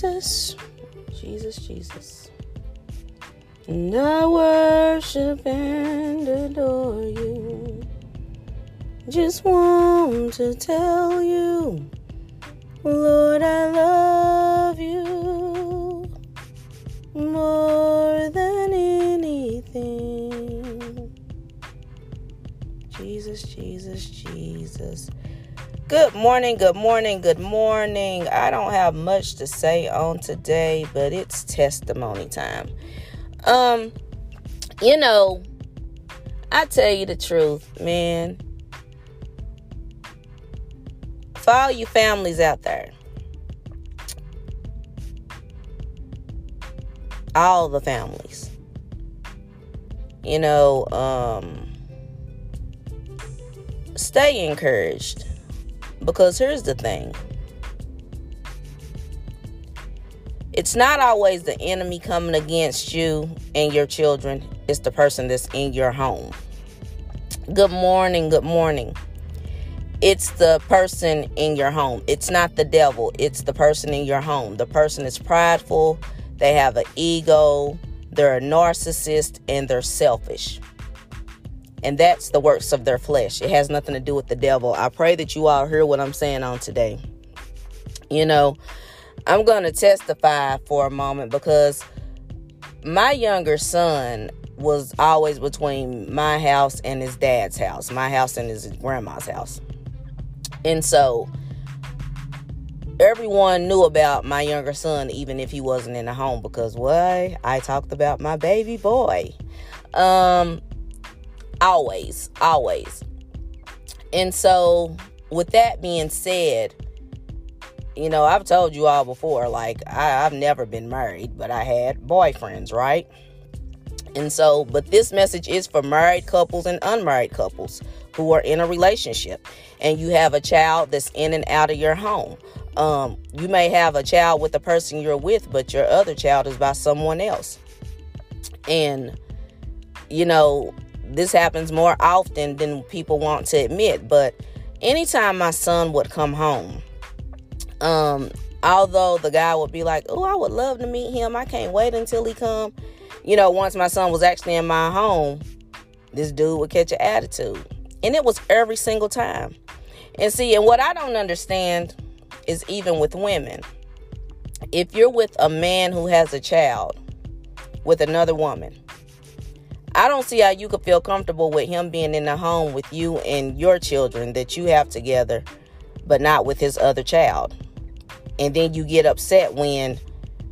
Jesus, Jesus, Jesus. And I worship and adore you. Just want to tell you, Lord, I love you more than anything. Jesus, Jesus, Jesus. Good morning, good morning, good morning. I don't have much to say on today, but it's testimony time. Um, you know, I tell you the truth, man. For all you families out there, all the families, you know, um, stay encouraged because here's the thing it's not always the enemy coming against you and your children, it's the person that's in your home. Good morning, good morning. It's the person in your home. It's not the devil, it's the person in your home. The person is prideful, they have an ego, they're a narcissist, and they're selfish. And that's the works of their flesh. It has nothing to do with the devil. I pray that you all hear what I'm saying on today. You know, I'm going to testify for a moment because my younger son was always between my house and his dad's house, my house and his grandma's house. And so everyone knew about my younger son, even if he wasn't in the home, because why? I talked about my baby boy. Um, Always, always. And so, with that being said, you know, I've told you all before, like, I, have never been married, but I had boyfriends, right? And so, but this message is for married couples and unmarried couples who are in a relationship and you have a child that's in and out of your home. Um, you may have a child with the person you're with, but your other child is by someone else. And, you know, this happens more often than people want to admit, but anytime my son would come home, um, although the guy would be like, "Oh, I would love to meet him. I can't wait until he come." You know, once my son was actually in my home, this dude would catch an attitude, and it was every single time. And see, and what I don't understand is even with women, if you're with a man who has a child with another woman, I don't see how you could feel comfortable with him being in the home with you and your children that you have together, but not with his other child. And then you get upset when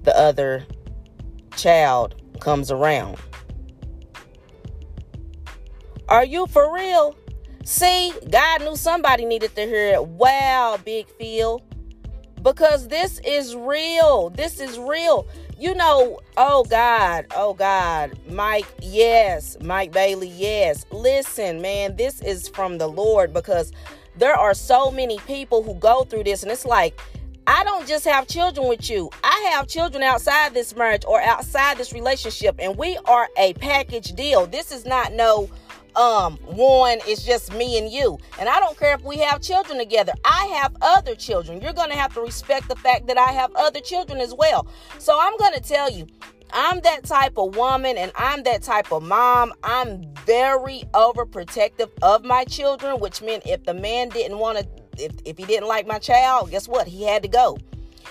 the other child comes around. Are you for real? See, God knew somebody needed to hear it. Wow, Big Phil. Because this is real. This is real you know, oh God, oh God, Mike, yes, Mike Bailey, yes. Listen, man, this is from the Lord because there are so many people who go through this, and it's like, I don't just have children with you. I have children outside this marriage or outside this relationship, and we are a package deal. This is not no um one it's just me and you. And i don't care if we have children together. I have other children. You're going to have to respect the fact that i have other children as well. So i'm going to tell you i'm that type of woman and i'm that type of mom. I'm very overprotective of my children which meant if the man didn't want to if, if he didn't like my child guess what? He had to go.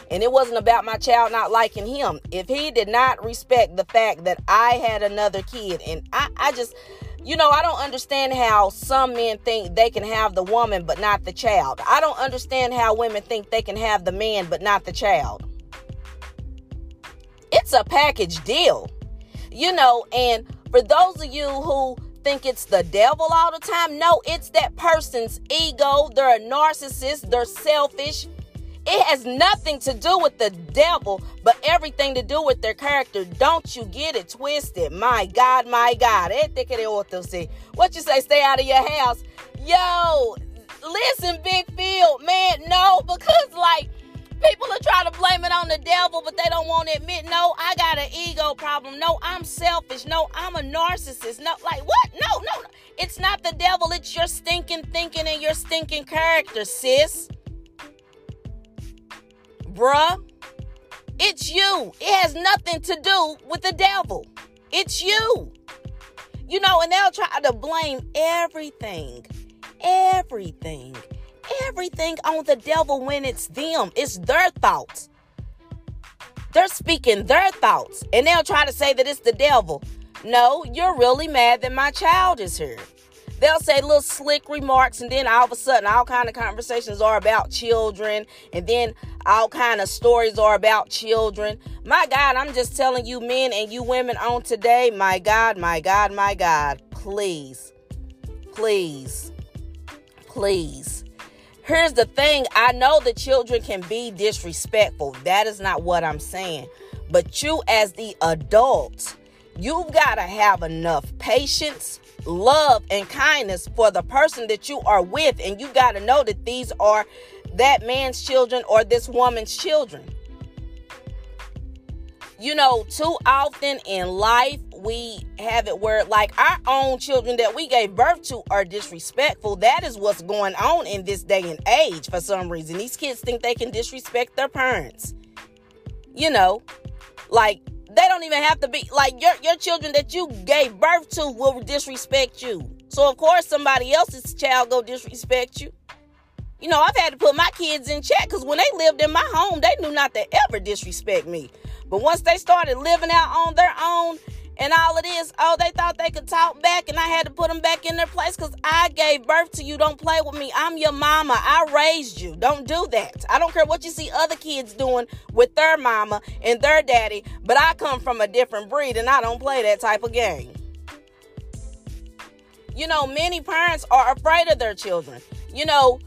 And it wasn't about my child not liking him. If he did not respect the fact that I had another kid, and I, I just, you know, I don't understand how some men think they can have the woman but not the child. I don't understand how women think they can have the man but not the child. It's a package deal, you know, and for those of you who think it's the devil all the time, no, it's that person's ego. They're a narcissist, they're selfish, it has nothing to do with the devil, but everything to do with their character. Don't you get it twisted. My God, my God. Eh, what you say, stay out of your house? Yo, listen, Big Phil, man, no, because like people are trying to blame it on the devil, but they don't want to admit, no, I got an ego problem. No, I'm selfish. No, I'm a narcissist. No, like what? No, no, no. It's not the devil, it's your stinking thinking and your stinking character, sis bruh. It's you. It has nothing to do with the devil. It's you. You know, and they'll try to blame everything, everything, everything on the devil when it's them. It's their thoughts. They're speaking their thoughts, and they'll try to say that it's the devil. No, you're really mad that my child is here. They'll say little slick remarks, and then all of a sudden, all kind of conversations are about children, and then all kind of stories are about children. My God, I'm just telling you, men and you women on today, my God, my God, my God, please, please, please. Here's the thing I know the children can be disrespectful. That is not what I'm saying. But you, as the adult, you've got to have enough patience, love, and kindness for the person that you are with. And you got to know that these are that man's children or this woman's children. You know, too often in life, we have it where, like, our own children that we gave birth to are disrespectful. That is what's going on in this day and age for some reason. These kids think they can disrespect their parents. You know, like, they don't even have to be like your your children that you gave birth to will disrespect you. So of course somebody else's child go disrespect you. You know, I've had to put my kids in check because when they lived in my home, they knew not to ever disrespect me. But once they started living out on their own and all it is, oh, they thought they could talk back and I had to put them back in their place because I gave birth to you. Don't play with me. I'm your mama. I raised you. Don't do that. I don't care what you see other kids doing with their mama and their daddy, but I come from a different breed and I don't play that type of game. You know, many parents are afraid of their children. You know,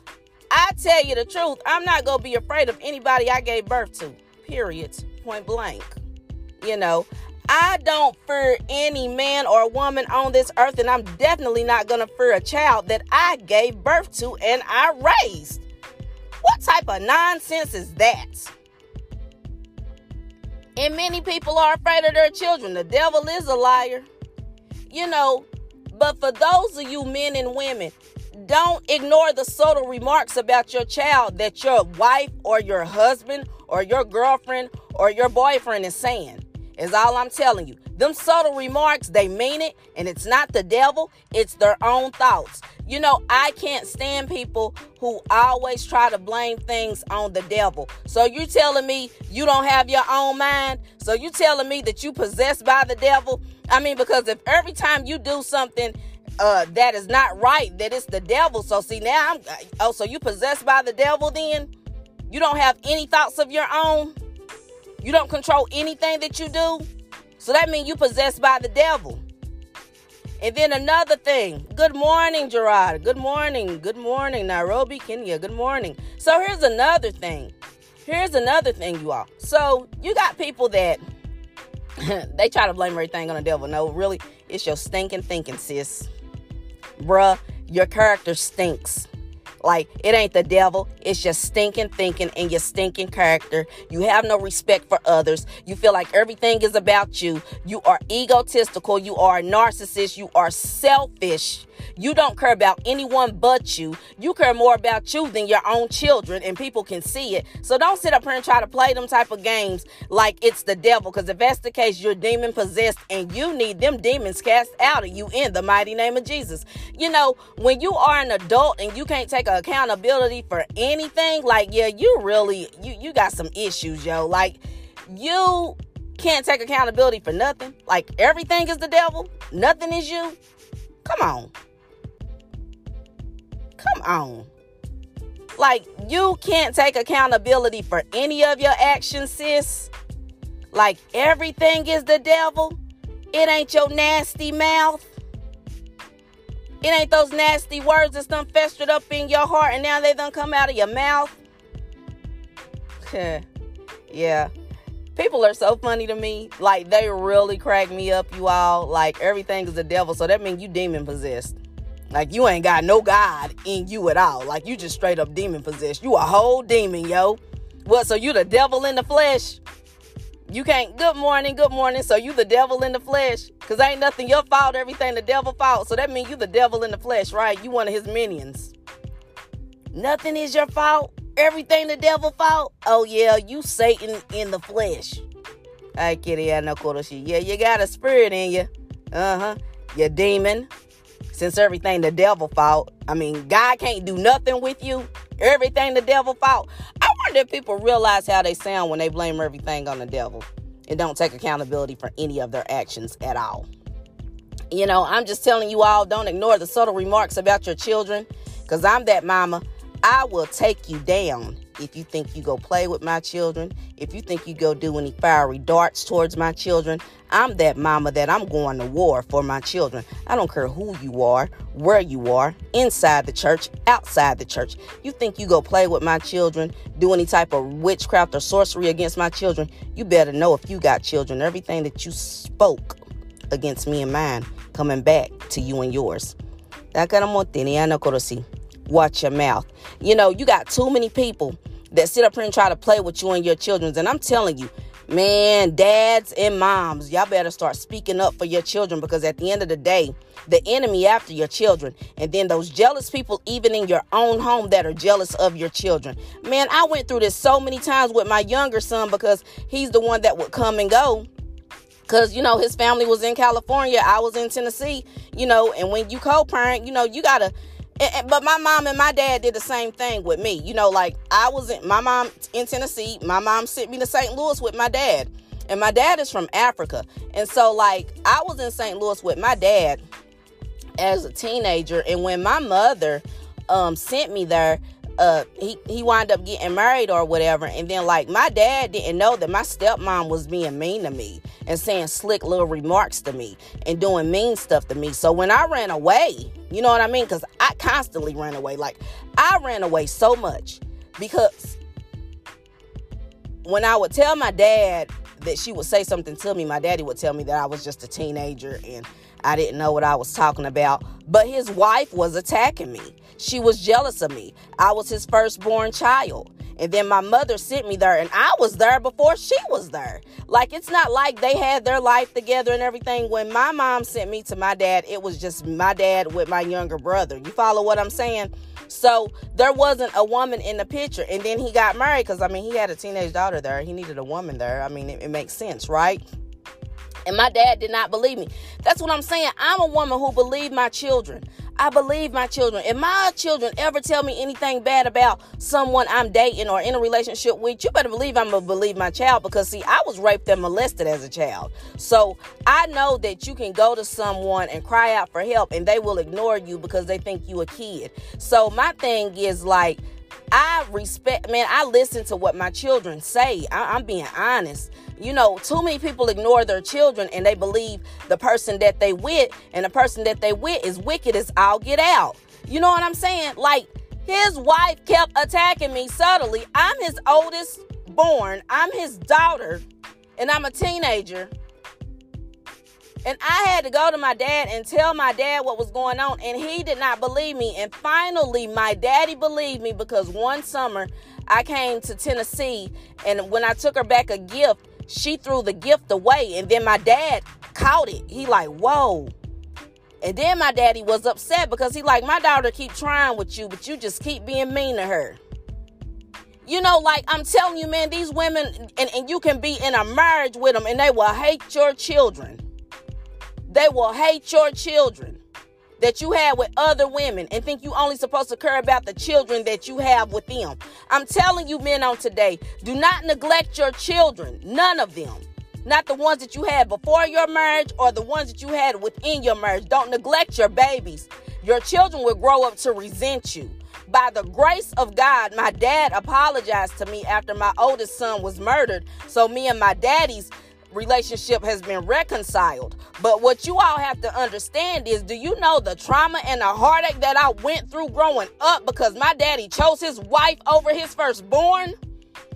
I tell you the truth, I'm not going to be afraid of anybody I gave birth to, period, point blank. You know, I don't fear any man or woman on this earth, and I'm definitely not going to fear a child that I gave birth to and I raised. What type of nonsense is that? And many people are afraid of their children. The devil is a liar. You know, but for those of you men and women, don't ignore the subtle remarks about your child that your wife or your husband or your girlfriend or your boyfriend is saying is all I'm telling you. Them subtle remarks, they mean it, and it's not the devil, it's their own thoughts. You know, I can't stand people who always try to blame things on the devil. So you telling me you don't have your own mind? So you telling me that you possessed by the devil? I mean, because if every time you do something uh, that is not right, that it's the devil. So see now I'm oh, so you possessed by the devil then? You don't have any thoughts of your own? You don't control anything that you do. So that means you're possessed by the devil. And then another thing. Good morning, Gerard. Good morning. Good morning, Nairobi, Kenya. Good morning. So here's another thing. Here's another thing, you all. So you got people that they try to blame everything on the devil. No, really, it's your stinking thinking, sis. Bruh, your character stinks. Like it ain't the devil, it's just stinking thinking and your stinking character. You have no respect for others. You feel like everything is about you. You are egotistical. You are a narcissist. You are selfish. You don't care about anyone but you. You care more about you than your own children, and people can see it. So don't sit up here and try to play them type of games like it's the devil. Because if that's the case, you're demon possessed, and you need them demons cast out of you in the mighty name of Jesus. You know, when you are an adult and you can't take accountability for anything, like yeah, you really you you got some issues, yo. Like you can't take accountability for nothing. Like everything is the devil, nothing is you. Come on. Come on. Like, you can't take accountability for any of your actions, sis. Like, everything is the devil. It ain't your nasty mouth. It ain't those nasty words that's done festered up in your heart and now they done come out of your mouth. yeah. People are so funny to me. Like, they really crack me up, you all. Like, everything is the devil. So that means you demon possessed. Like you ain't got no God in you at all. Like you just straight up demon possessed. You a whole demon, yo. What? So you the devil in the flesh? You can't. Good morning, good morning. So you the devil in the flesh? Cause ain't nothing your fault. Everything the devil fault. So that means you the devil in the flesh, right? You one of his minions. Nothing is your fault. everything the devil fault? Oh yeah, you Satan in the flesh. I kitty I know shit. Yeah, you got a spirit in you. Uh-huh. You demon. Since everything the devil fault. I mean, God can't do nothing with you. Everything the devil fault. Wonder if people realize how they sound when they blame everything on the devil and don't take accountability for any of their actions at all. You know, I'm just telling you all don't ignore the subtle remarks about your children because I'm that mama. I will take you down if you think you go play with my children, if you think you go do any fiery darts towards my children. I'm that mama that I'm going to war for my children. I don't care who you are, where you are, inside the church, outside the church. You think you go play with my children, do any type of witchcraft or sorcery against my children, you better know if you got children, everything that you spoke against me and mine coming back to you and yours. Watch your mouth. You know, you got too many people that sit up here and try to play with you and your children. And I'm telling you, man, dads and moms, y'all better start speaking up for your children because at the end of the day, the enemy after your children, and then those jealous people, even in your own home, that are jealous of your children. Man, I went through this so many times with my younger son because he's the one that would come and go because you know his family was in california i was in tennessee you know and when you co-parent you know you gotta but my mom and my dad did the same thing with me. You know, like I was in my mom in Tennessee. My mom sent me to St. Louis with my dad, and my dad is from Africa. And so, like, I was in St. Louis with my dad as a teenager, and when my mother um, sent me there, uh he he wound up getting married or whatever and then like my dad didn't know that my stepmom was being mean to me and saying slick little remarks to me and doing mean stuff to me so when i ran away you know what i mean because i constantly ran away like i ran away so much because when i would tell my dad that she would say something to me my daddy would tell me that i was just a teenager and I didn't know what I was talking about. But his wife was attacking me. She was jealous of me. I was his firstborn child. And then my mother sent me there, and I was there before she was there. Like, it's not like they had their life together and everything. When my mom sent me to my dad, it was just my dad with my younger brother. You follow what I'm saying? So there wasn't a woman in the picture. And then he got married because, I mean, he had a teenage daughter there. He needed a woman there. I mean, it, it makes sense, right? And my dad did not believe me. That's what I'm saying. I'm a woman who believe my children. I believe my children. If my children ever tell me anything bad about someone I'm dating or in a relationship with, you better believe I'm gonna believe my child because see, I was raped and molested as a child. So I know that you can go to someone and cry out for help and they will ignore you because they think you a kid. So my thing is like I respect, man, I listen to what my children say. I, am being honest. You know, too many people ignore their children and they believe the person that they with and the person that they with is wicked as I'll get out. You know what I'm saying? Like, his wife kept attacking me subtly. I'm his oldest born, I'm his daughter, and I'm a teenager. And I had to go to my dad and tell my dad what was going on, and he did not believe me. And finally, my daddy believed me because one summer I came to Tennessee, and when I took her back a gift, she threw the gift away, and then my dad caught it. He like, whoa. And then my daddy was upset because he like, my daughter keep trying with you, but you just keep being mean to her. You know, like I'm telling you, man, these women, and, and you can be in a marriage with them, and they will hate your children. They will hate your children that you have with other women and think you only supposed to care about the children that you have with them. I'm telling you, men on today, do not neglect your children. None of them. Not the ones that you had before your marriage or the ones that you had within your marriage. Don't neglect your babies. Your children will grow up to resent you. By the grace of God, my dad apologized to me after my oldest son was murdered. So me and my daddy's relationship has been reconciled. But what you all have to understand is do you know the trauma and the heartache that I went through growing up because my daddy chose his wife over his firstborn?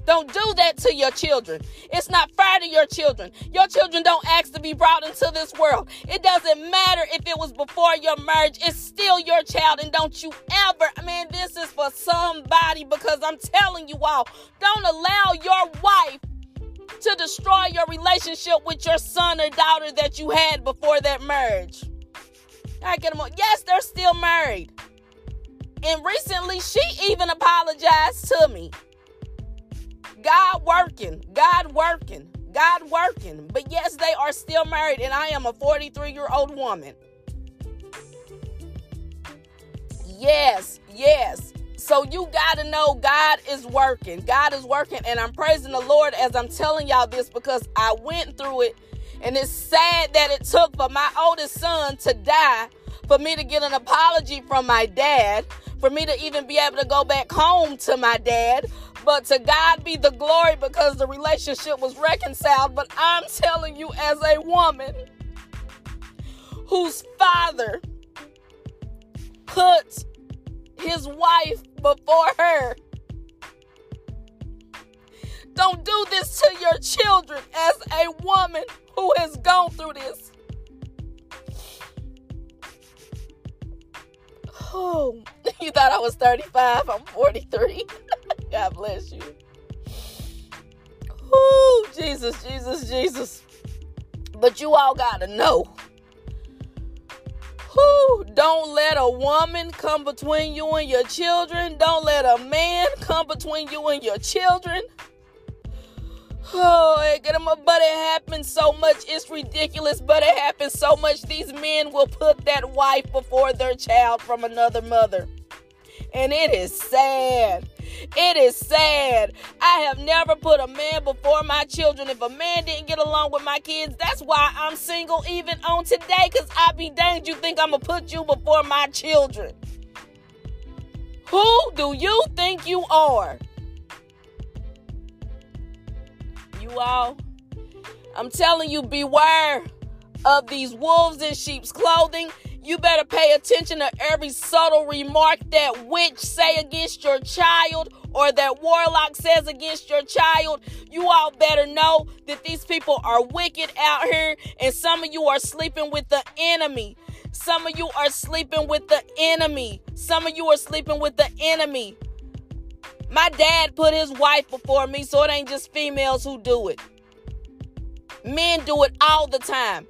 Don't do that to your children. It's not fair to your children. Your children don't ask to be brought into this world. It doesn't matter if it was before your marriage, it's still your child. And don't you ever, man, this is for somebody because I'm telling you all, don't allow your wife to destroy your relationship with your son or daughter that you had before that marriage. I get them. Yes, they're still married. And recently, she even apologized to me. God working, God working, God working. But yes, they are still married, and I am a 43 year old woman. Yes, yes. So you got to know God is working. God is working. And I'm praising the Lord as I'm telling y'all this because I went through it. And it's sad that it took for my oldest son to die for me to get an apology from my dad, for me to even be able to go back home to my dad. But to God be the glory because the relationship was reconciled. But I'm telling you, as a woman whose father put his wife before her. Don't do this to your children as a woman who has gone through this. Oh, you thought I was 35? I'm 43. God bless you. Oh, Jesus, Jesus, Jesus. But you all got to know Don't let a woman come between you and your children. Don't let a man come between you and your children. Oh, but it happens so much. It's ridiculous, but it happens so much. These men will put that wife before their child from another mother. And it is sad. It is sad. I have never put a man before my children. If a man didn't get along with my kids, that's why I'm single even on today. Because I be danged you think I'm going to put you before my children. Who do you think you are? You all, I'm telling you, beware of these wolves in sheep's clothing. You better pay attention to every subtle remark that witch say against your child or that warlock says against your child. You all better know that these people are wicked out here and some of you are sleeping with the enemy. Some of you are sleeping with the enemy. Some of you are sleeping with the enemy. My dad put his wife before me, so it ain't just females who do it. Men do it all the time.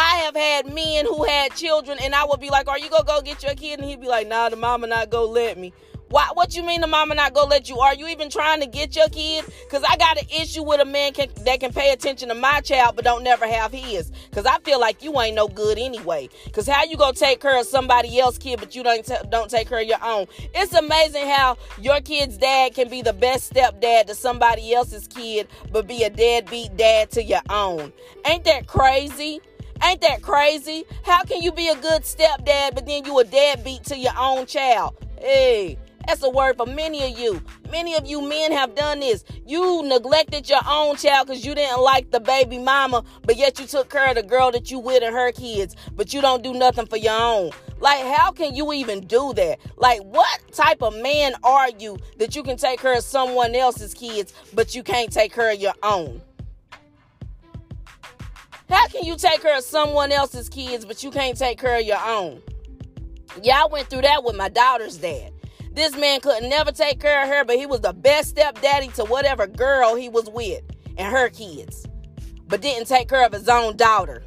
I have had men who had children, and I would be like, "Are you gonna go get your kid?" And he'd be like, "Nah, the mama not gonna let me." Why, what you mean the mama not gonna let you? Are you even trying to get your kid? Cause I got an issue with a man can, that can pay attention to my child but don't never have his. Cause I feel like you ain't no good anyway. Cause how you gonna take care of somebody else's kid but you don't t- don't take care of your own? It's amazing how your kid's dad can be the best stepdad to somebody else's kid but be a deadbeat dad to your own. Ain't that crazy? Ain't that crazy? How can you be a good stepdad, but then you a deadbeat to your own child? Hey, that's a word for many of you. Many of you men have done this. You neglected your own child because you didn't like the baby mama, but yet you took care of the girl that you with and her kids, but you don't do nothing for your own. Like, how can you even do that? Like, what type of man are you that you can take care of someone else's kids, but you can't take care of your own? How can you take care of someone else's kids, but you can't take care of your own? I went through that with my daughter's dad. This man could never take care of her, but he was the best stepdaddy to whatever girl he was with and her kids, but didn't take care of his own daughter.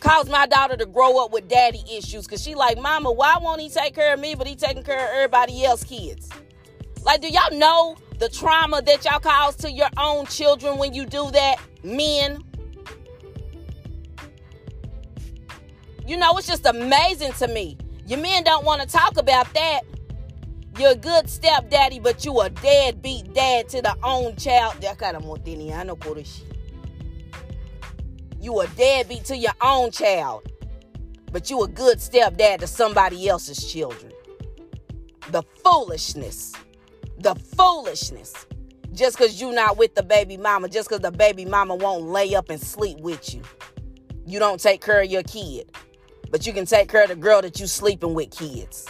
Caused my daughter to grow up with daddy issues because she like, Mama, why won't he take care of me, but he taking care of everybody else's kids? Like, do y'all know the trauma that y'all cause to your own children when you do that, men? You know, it's just amazing to me. Your men don't want to talk about that. You're a good stepdaddy, but you a deadbeat dad to the own child. You a deadbeat to your own child, but you a good stepdad to somebody else's children. The foolishness. The foolishness. Just because you not with the baby mama, just because the baby mama won't lay up and sleep with you. You don't take care of your kid but you can take care of the girl that you sleeping with kids.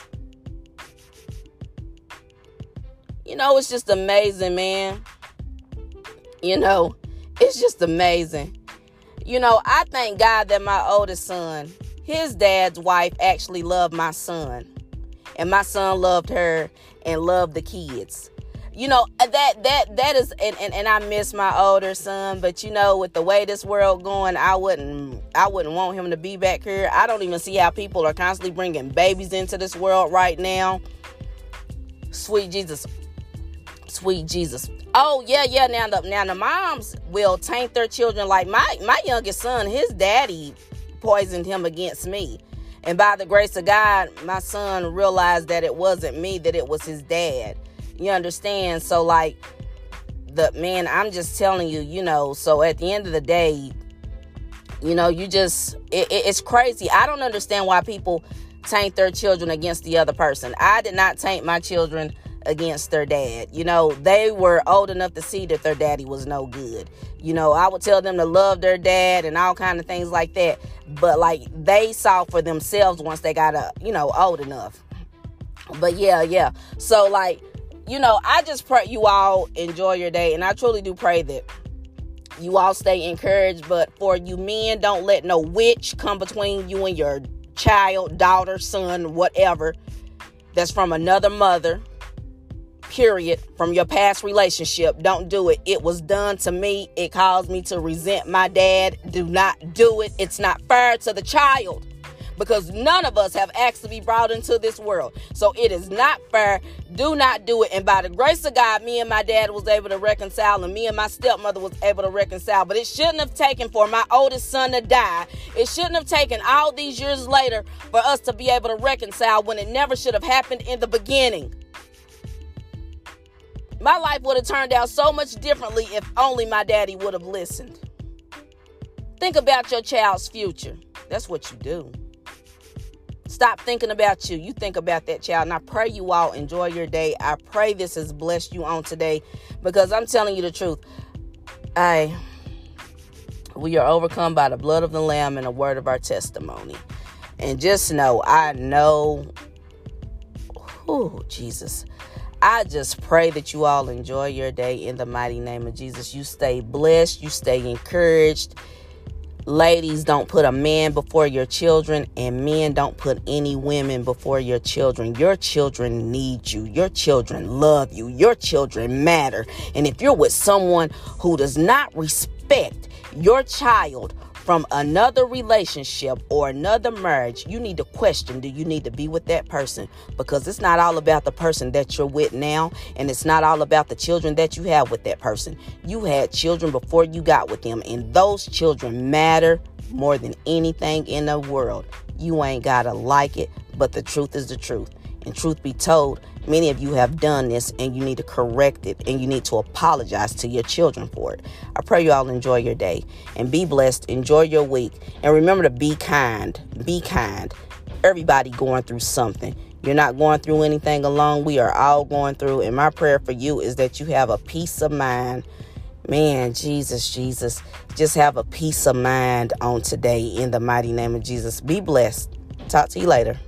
You know, it's just amazing, man. You know, it's just amazing. You know, I thank God that my oldest son, his dad's wife actually loved my son. And my son loved her and loved the kids. You know uh, that that that is and, and, and i miss my older son but you know with the way this world going i wouldn't i wouldn't want him to be back here. I don't even see how people are constantly bringing babies into this world right now. Sweet jesus. Sweet jesus. Oh yeah yeah now the now the moms will taint their children. Like my my youngest son his daddy poisoned him against me. And by the grace of god my son realized that it wasn't me that it was his dad you understand? So, like, the man, I'm just telling you, you know, so at the end of the day, you know, you just, it, it, it's crazy. I don't understand why people taint their children against the other person. I did not taint my children against their dad. You know, they were old enough to see that their daddy was no good. You know, I would tell them to love their dad and all kind of things like that. But like they saw for themselves once they got a, you know, old enough. But yeah, yeah. So like you know, I just pray you all enjoy your day. And I truly do pray that you all stay encouraged. But for you men, don't let no witch come between you and your child, daughter, son, whatever, that's from another mother, period, from your past relationship. Don't do it. It was done to me. It caused me to resent my dad. Do not do it. It's not fair to the child because none of us have asked to be brought into this world. So it is not fair. Do not do it. And by the grace of God, me and my dad was able to reconcile, and me and my stepmother was able to reconcile. But it shouldn't have taken for my oldest son to die. It shouldn't have taken all these years later for us to be able to reconcile when it never should have happened in the beginning. My life would have turned out so much differently if only my daddy would have listened. Think about your child's future. That's what you do. Stop thinking about you. You think about that child. And I pray you all enjoy your day. I pray this has blessed you on today because I'm telling you the truth. I we are overcome by the blood of the lamb and the word of our testimony. And just know, I know oh Jesus. I just pray that you all enjoy your day in the mighty name of Jesus. You stay blessed, you stay encouraged Ladies, don't put a man before your children, and men don't put any women before your children. Your children need you. Your children love you. Your children matter. And if you're with someone who does not respect your child from another relationship or another marriage, you need to question do you need to be with that person? Because it's not all about the person that you're with now, and it's not all about the children that you have with that person. You had children before you got with them, and those children matter more than anything in the world. You ain't got to like it, but the truth is the truth. And truth be told, many of you have done this and you need to correct it and you need to apologize to your children for it. I pray you all enjoy your day and be blessed. Enjoy your week. And remember to be kind. Be kind. Everybody going through something. You're not going through anything alone. We are all going through. And my prayer for you is that you have a peace of mind. Man, Jesus, Jesus, just have a peace of mind on today in the mighty name of Jesus. Be blessed. Talk to you later.